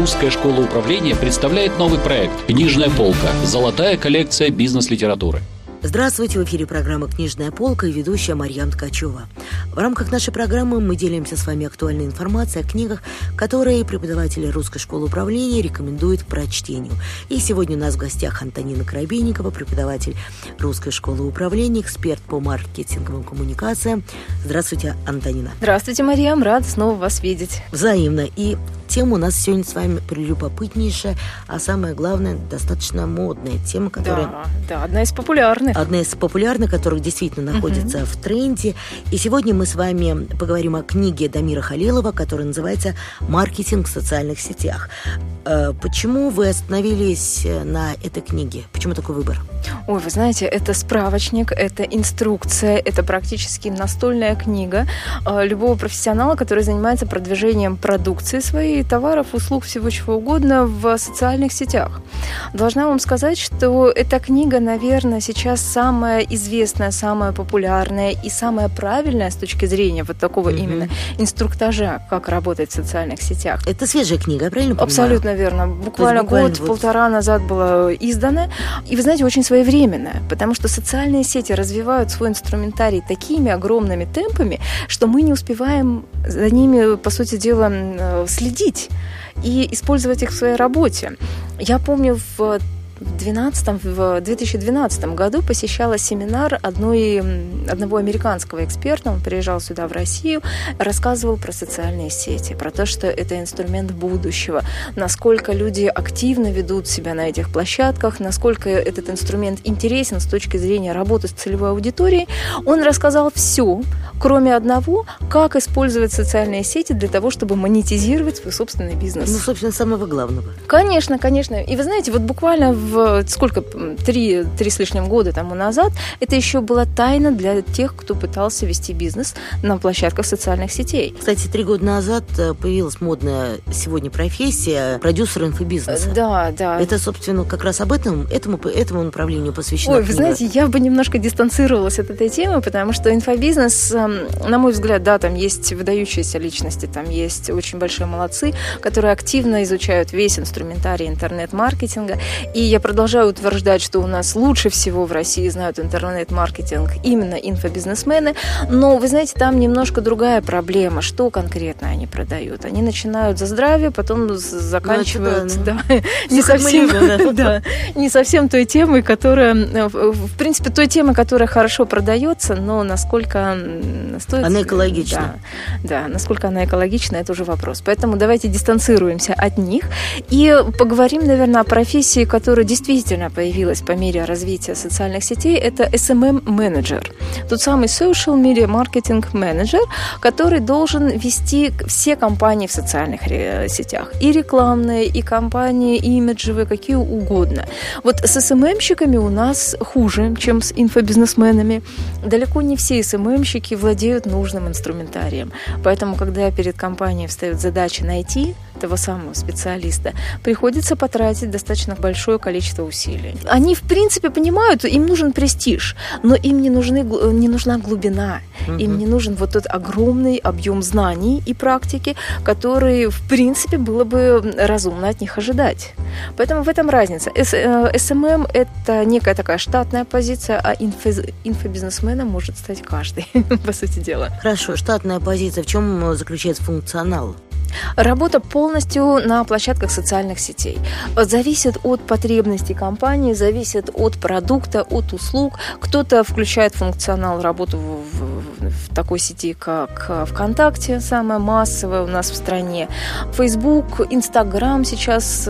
Русская школа управления представляет новый проект «Книжная полка. Золотая коллекция бизнес-литературы». Здравствуйте, в эфире программа «Книжная полка» и ведущая Марьяна Ткачева. В рамках нашей программы мы делимся с вами актуальной информацией о книгах, которые преподаватели Русской школы управления рекомендуют к прочтению. И сегодня у нас в гостях Антонина Коробейникова, преподаватель Русской школы управления, эксперт по маркетинговым коммуникациям. Здравствуйте, Антонина. Здравствуйте, Марьям, рад снова вас видеть. Взаимно. И тема у нас сегодня с вами прелюбопытнейшая, а самое главное, достаточно модная тема, которая... Да, да одна из популярных. Одна из популярных, которых действительно находится угу. в тренде. И сегодня мы с вами поговорим о книге Дамира Халилова, которая называется «Маркетинг в социальных сетях». Э, почему вы остановились на этой книге? Почему такой выбор? Ой, вы знаете, это справочник, это инструкция, это практически настольная книга э, любого профессионала, который занимается продвижением продукции своей, товаров, услуг, всего чего угодно в социальных сетях. Должна вам сказать, что эта книга, наверное, сейчас самая известная, самая популярная и самая правильная с точки зрения вот такого mm-hmm. именно инструктажа, как работать в социальных сетях. Это свежая книга, правильно понимаю? Абсолютно верно. Буквально, буквально год-полтора вот... назад была издана. И, вы знаете, очень своевременная, потому что социальные сети развивают свой инструментарий такими огромными темпами, что мы не успеваем за ними, по сути дела, следить находить и использовать их в своей работе. Я помню в, 12, в 2012 году посещала семинар одной, одного американского эксперта. Он приезжал сюда, в Россию, рассказывал про социальные сети, про то, что это инструмент будущего, насколько люди активно ведут себя на этих площадках, насколько этот инструмент интересен с точки зрения работы с целевой аудиторией. Он рассказал все, кроме одного, как использовать социальные сети для того, чтобы монетизировать свой собственный бизнес. Ну, собственно, самого главного. Конечно, конечно. И вы знаете, вот буквально в в сколько, три, три с лишним года тому назад, это еще была тайна для тех, кто пытался вести бизнес на площадках социальных сетей. Кстати, три года назад э, появилась модная сегодня профессия продюсер инфобизнеса. Да, да. Это, собственно, как раз об этом, этому, этому направлению посвящена Ой, вы знаете, я бы немножко дистанцировалась от этой темы, потому что инфобизнес, эм, на мой взгляд, да, там есть выдающиеся личности, там есть очень большие молодцы, которые активно изучают весь инструментарий интернет-маркетинга. И я продолжаю утверждать, что у нас лучше всего в России знают интернет-маркетинг именно инфобизнесмены, но, вы знаете, там немножко другая проблема. Что конкретно они продают? Они начинают за здравие, потом заканчивают ну, да, да, не, совсем, любим, да. да, не совсем той темой, которая, в принципе, той темой, которая хорошо продается, но насколько стоит... Она экологична. Да, да, насколько она экологична, это уже вопрос. Поэтому давайте дистанцируемся от них и поговорим, наверное, о профессии, которая действительно появилась по мере развития социальных сетей, это SMM-менеджер. Тот самый Social Media Marketing Manager, который должен вести все компании в социальных сетях. И рекламные, и компании, и имиджевые, какие угодно. Вот с SMM-щиками у нас хуже, чем с инфобизнесменами. Далеко не все SMM-щики владеют нужным инструментарием. Поэтому, когда перед компанией встает задача найти того самого специалиста, приходится потратить достаточно большое количество усилий. Они, в принципе, понимают, им нужен престиж, но им не, нужны, не нужна глубина, угу. им не нужен вот тот огромный объем знаний и практики, который, в принципе, было бы разумно от них ожидать. Поэтому в этом разница. SMM – это некая такая штатная позиция, а инфо, инфобизнесменом может стать каждый, по сути дела. Хорошо, штатная позиция. В чем заключается функционал? Работа полностью на площадках социальных сетей. Зависит от потребностей компании, зависит от продукта, от услуг. Кто-то включает функционал работу в, в, в такой сети, как ВКонтакте, самая массовая у нас в стране. Facebook, Instagram сейчас,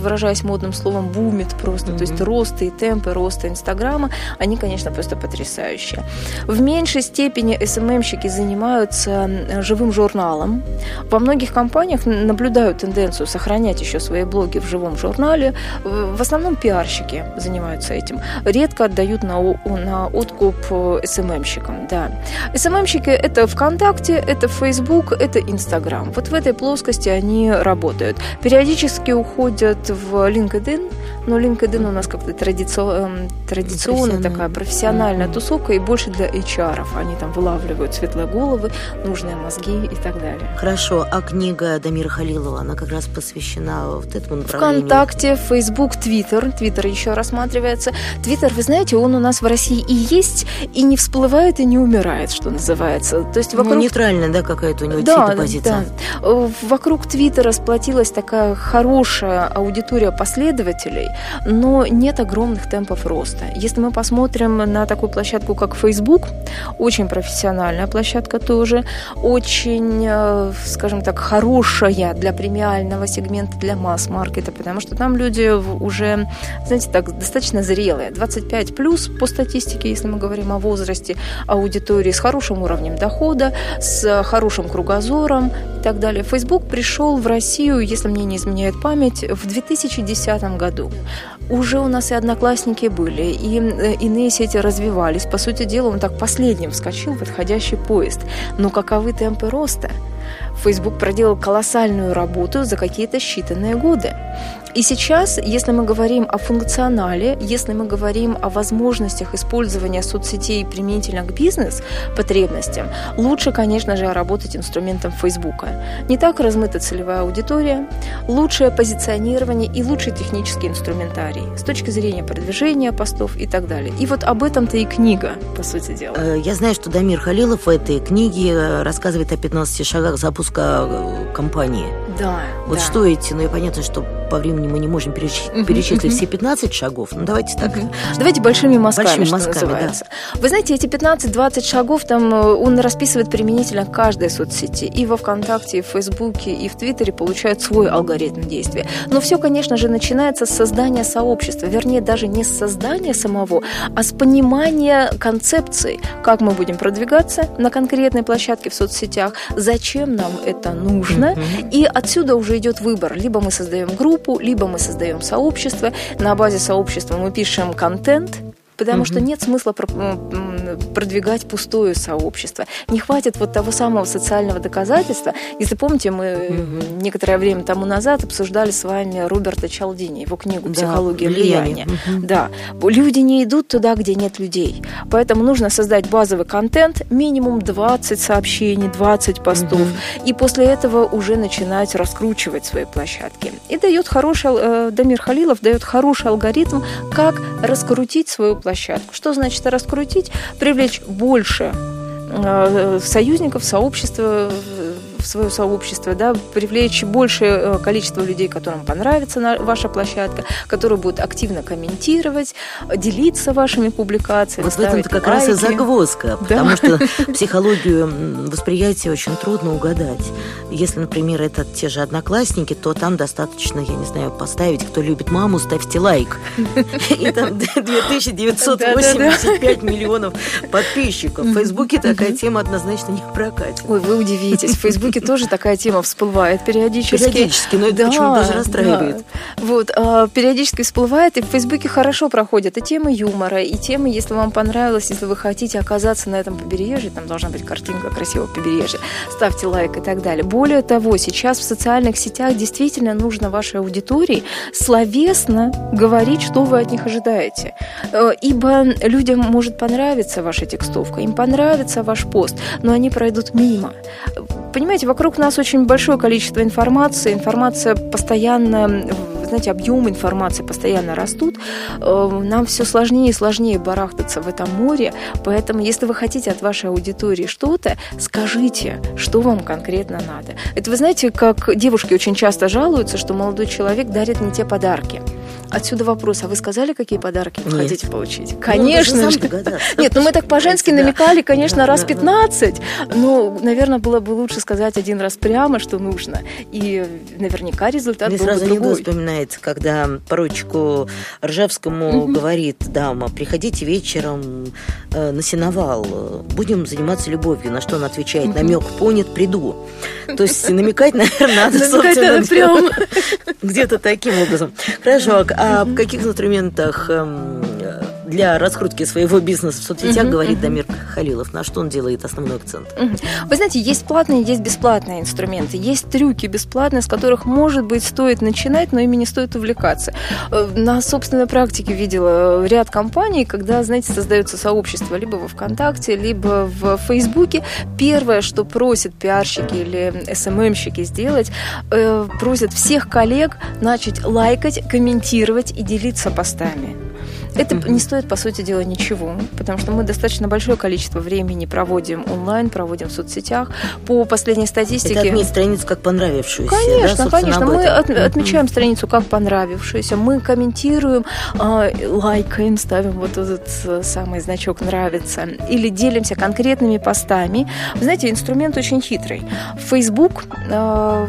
выражаясь модным словом, бумит просто. Mm-hmm. То есть росты и темпы роста Инстаграма, они, конечно, просто потрясающие. В меньшей степени СММщики занимаются живым журналом. Во многих компаниях компаниях наблюдают тенденцию сохранять еще свои блоги в живом журнале. В основном пиарщики занимаются этим. Редко отдают на, на откуп э, СММщикам. Да. СММщики – это ВКонтакте, это Facebook, это Инстаграм. Вот в этой плоскости они работают. Периодически уходят в LinkedIn, но LinkedIn у нас как-то традиционно, традиционная такая профессиональная mm-hmm. тусовка и больше для HR. Они там вылавливают светлые головы, нужные мозги и так далее. Хорошо, а книга Дамира Халилова, она как раз посвящена вот этому направлению? Вконтакте, Facebook, Twitter. Twitter еще рассматривается. Twitter, вы знаете, он у нас в России и есть, и не всплывает, и не умирает, что называется. То есть ну, вокруг... Ну, нейтральная, да, какая-то у него да, позиция. Да. Вокруг Твиттера сплотилась такая хорошая аудитория последователей, но нет огромных темпов роста. Если мы посмотрим на такую площадку, как Facebook, очень профессиональная площадка тоже, очень, э, скажем так, хорошая для премиального сегмента, для масс-маркета, потому что там люди уже, знаете, так, достаточно зрелые, 25 плюс по статистике, если мы говорим о возрасте аудитории, с хорошим уровнем дохода, с хорошим кругозором так далее. Facebook пришел в Россию, если мне не изменяет память, в 2010 году. Уже у нас и одноклассники были, и э, иные сети развивались. По сути дела, он так последним вскочил в отходящий поезд. Но каковы темпы роста? Facebook проделал колоссальную работу за какие-то считанные годы. И сейчас, если мы говорим о функционале, если мы говорим о возможностях использования соцсетей применительно к бизнес-потребностям, лучше, конечно же, работать инструментом Фейсбука. Не так размыта целевая аудитория, лучшее позиционирование и лучший технический инструментарий с точки зрения продвижения постов и так далее. И вот об этом-то и книга, по сути дела. Э, я знаю, что Дамир Халилов в этой книге э, рассказывает о 15 шагах запуска э, компании. Да. Вот да. что эти, ну и понятно, что по времени мы не можем перечислить, перечислить все 15 шагов. Ну, давайте так. Давайте большими мазками, большими что мазками, называется. Да. Вы знаете, эти 15-20 шагов там э, он расписывает применительно каждой соцсети. И во ВКонтакте, и в Фейсбуке, и в Твиттере получают свой алгоритм действия. Но все, конечно же, начинается с создания сообщества. Вернее, даже не с создания самого, а с понимания концепции, как мы будем продвигаться на конкретной площадке в соцсетях, зачем нам это нужно. И отсюда уже идет выбор. Либо мы создаем группу, либо мы создаем сообщество. На базе сообщества мы пишем контент, потому угу. что нет смысла продвигать пустое сообщество. Не хватит вот того самого социального доказательства. Если помните, мы угу. некоторое время тому назад обсуждали с вами Роберта Чалдини, его книгу «Психология да, влияния». Угу. Да, люди не идут туда, где нет людей. Поэтому нужно создать базовый контент, минимум 20 сообщений, 20 постов, угу. и после этого уже начинать раскручивать свои площадки. И дает хороший, э, Дамир Халилов дает хороший алгоритм, как раскрутить свою площадку. Что значит раскрутить? Привлечь больше э, союзников, сообщества, в свое сообщество, да, привлечь большее э, количество людей, которым понравится ваша площадка, которые будут активно комментировать, делиться вашими публикациями. Вот в этом как лайки. раз и загвоздка, да. потому что психологию восприятия очень трудно угадать. Если, например, это те же одноклассники, то там достаточно, я не знаю, поставить, кто любит маму, ставьте лайк. И там 2985 миллионов подписчиков. В Фейсбуке такая тема однозначно не прокатит. Ой, вы удивитесь. В Фейсбуке Фейсбуке тоже такая тема всплывает периодически. Периодически, но это да, почему даже расстраивает. Да. Вот, а, периодически всплывает, и в Фейсбуке хорошо проходят и темы юмора, и темы, если вам понравилось, если вы хотите оказаться на этом побережье, там должна быть картинка красивого побережья, ставьте лайк и так далее. Более того, сейчас в социальных сетях действительно нужно вашей аудитории словесно говорить, что вы от них ожидаете. Э, ибо людям может понравиться ваша текстовка, им понравится ваш пост, но они пройдут мимо. Понимаете, вокруг нас очень большое количество информации, информация постоянно, знаете, объем информации постоянно растут, э, нам все сложнее и сложнее барахтаться в этом море, поэтому если вы хотите от вашей аудитории что-то, скажите, что вам конкретно надо. Это вы знаете, как девушки очень часто жалуются, что молодой человек дарит не те подарки. Отсюда вопрос, а вы сказали, какие подарки вы Нет. хотите получить? Ну, конечно ну, же. Нет, ну мы так по-женски намекали, конечно, раз 15, но, наверное, было бы лучше сказать один раз прямо, что нужно, и наверняка результат Мне был сразу бы другой. вспоминается, когда поручику Ржевскому говорит дама, приходите вечером э, на сеновал, будем заниматься любовью, на что он отвечает, намек понят, приду. То есть намекать, наверное, надо, собственно, где-то таким образом. Хорошо, а в каких инструментах эм, для раскрутки своего бизнеса в соцсетях, угу, говорит угу. Дамир Халилов. На что он делает основной акцент? Угу. Вы знаете, есть платные, есть бесплатные инструменты. Есть трюки бесплатные, с которых, может быть, стоит начинать, но ими не стоит увлекаться. Э, на собственной практике видела ряд компаний, когда, знаете, создается сообщество либо во ВКонтакте, либо в Фейсбуке. Первое, что просят пиарщики или СММщики сделать, э, просят всех коллег начать лайкать, комментировать и делиться постами. Это не стоит, по сути дела, ничего, потому что мы достаточно большое количество времени проводим онлайн, проводим в соцсетях. По последней статистике... Это отметить страницу как понравившуюся. Конечно, да, конечно. Мы от, отмечаем страницу как понравившуюся, мы комментируем, э, лайкаем, ставим вот этот э, самый значок «нравится» или делимся конкретными постами. Вы знаете, инструмент очень хитрый. Facebook, э,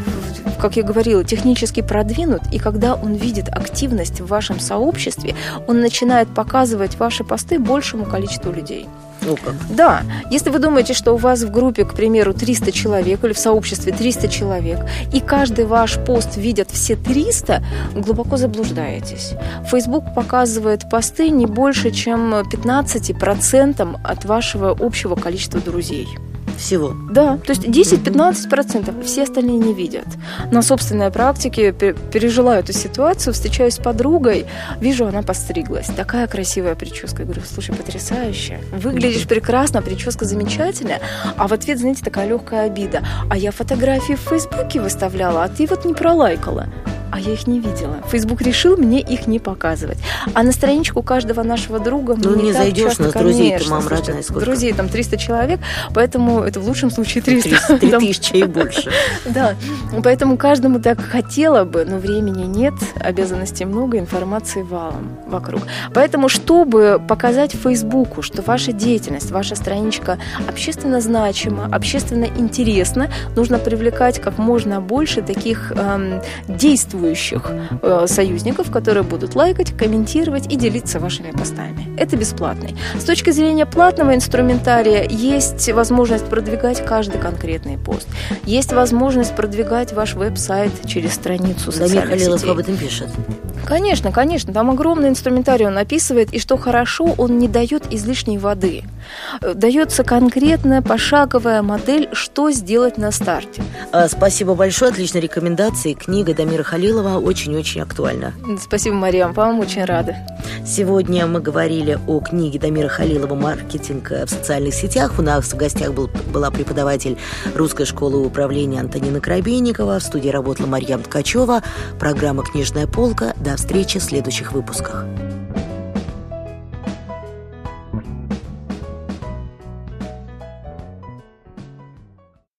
как я говорила, технически продвинут, и когда он видит активность в вашем сообществе, он начинает показывать ваши посты большему количеству людей. Ну как? Да. Если вы думаете, что у вас в группе, к примеру, 300 человек или в сообществе 300 человек, и каждый ваш пост видят все 300, глубоко заблуждаетесь. Facebook показывает посты не больше, чем 15% от вашего общего количества друзей всего. Да, то есть 10-15%, все остальные не видят. На собственной практике пережила эту ситуацию, встречаюсь с подругой, вижу, она постриглась. Такая красивая прическа. Я говорю, слушай, потрясающе. Выглядишь прекрасно, прическа замечательная. А в ответ, знаете, такая легкая обида. А я фотографии в Фейсбуке выставляла, а ты вот не пролайкала а я их не видела. Фейсбук решил мне их не показывать. А на страничку каждого нашего друга ну, не, не зайдешь часто, на друзей, ты мам родная сколько? Друзей там 300 человек, поэтому это в лучшем случае 300. 3 тысячи и больше. Да, поэтому каждому так хотела бы, но времени нет, обязанностей много, информации валом вокруг. Поэтому, чтобы показать Фейсбуку, что ваша деятельность, ваша страничка общественно значима, общественно интересна, нужно привлекать как можно больше таких эм, действующих существующих э, союзников, которые будут лайкать, комментировать и делиться вашими постами. Это бесплатный. С точки зрения платного инструментария есть возможность продвигать каждый конкретный пост. Есть возможность продвигать ваш веб-сайт через страницу социальных Дамир Халилов об этом пишет. Конечно, конечно. Там огромный инструментарий он описывает, и что хорошо, он не дает излишней воды. Дается конкретная пошаговая модель, что сделать на старте. А, спасибо большое, отличные рекомендации. Книга Дамира Халилова очень-очень актуальна. Спасибо, Мария, вам очень рада. Сегодня мы говорили о книге Дамира Халилова «Маркетинг в социальных сетях». У нас в гостях был, была преподаватель Русской школы управления Антонина Крабейникова. В студии работала Марьям Ткачева. Программа «Книжная полка». До встречи в следующих выпусках.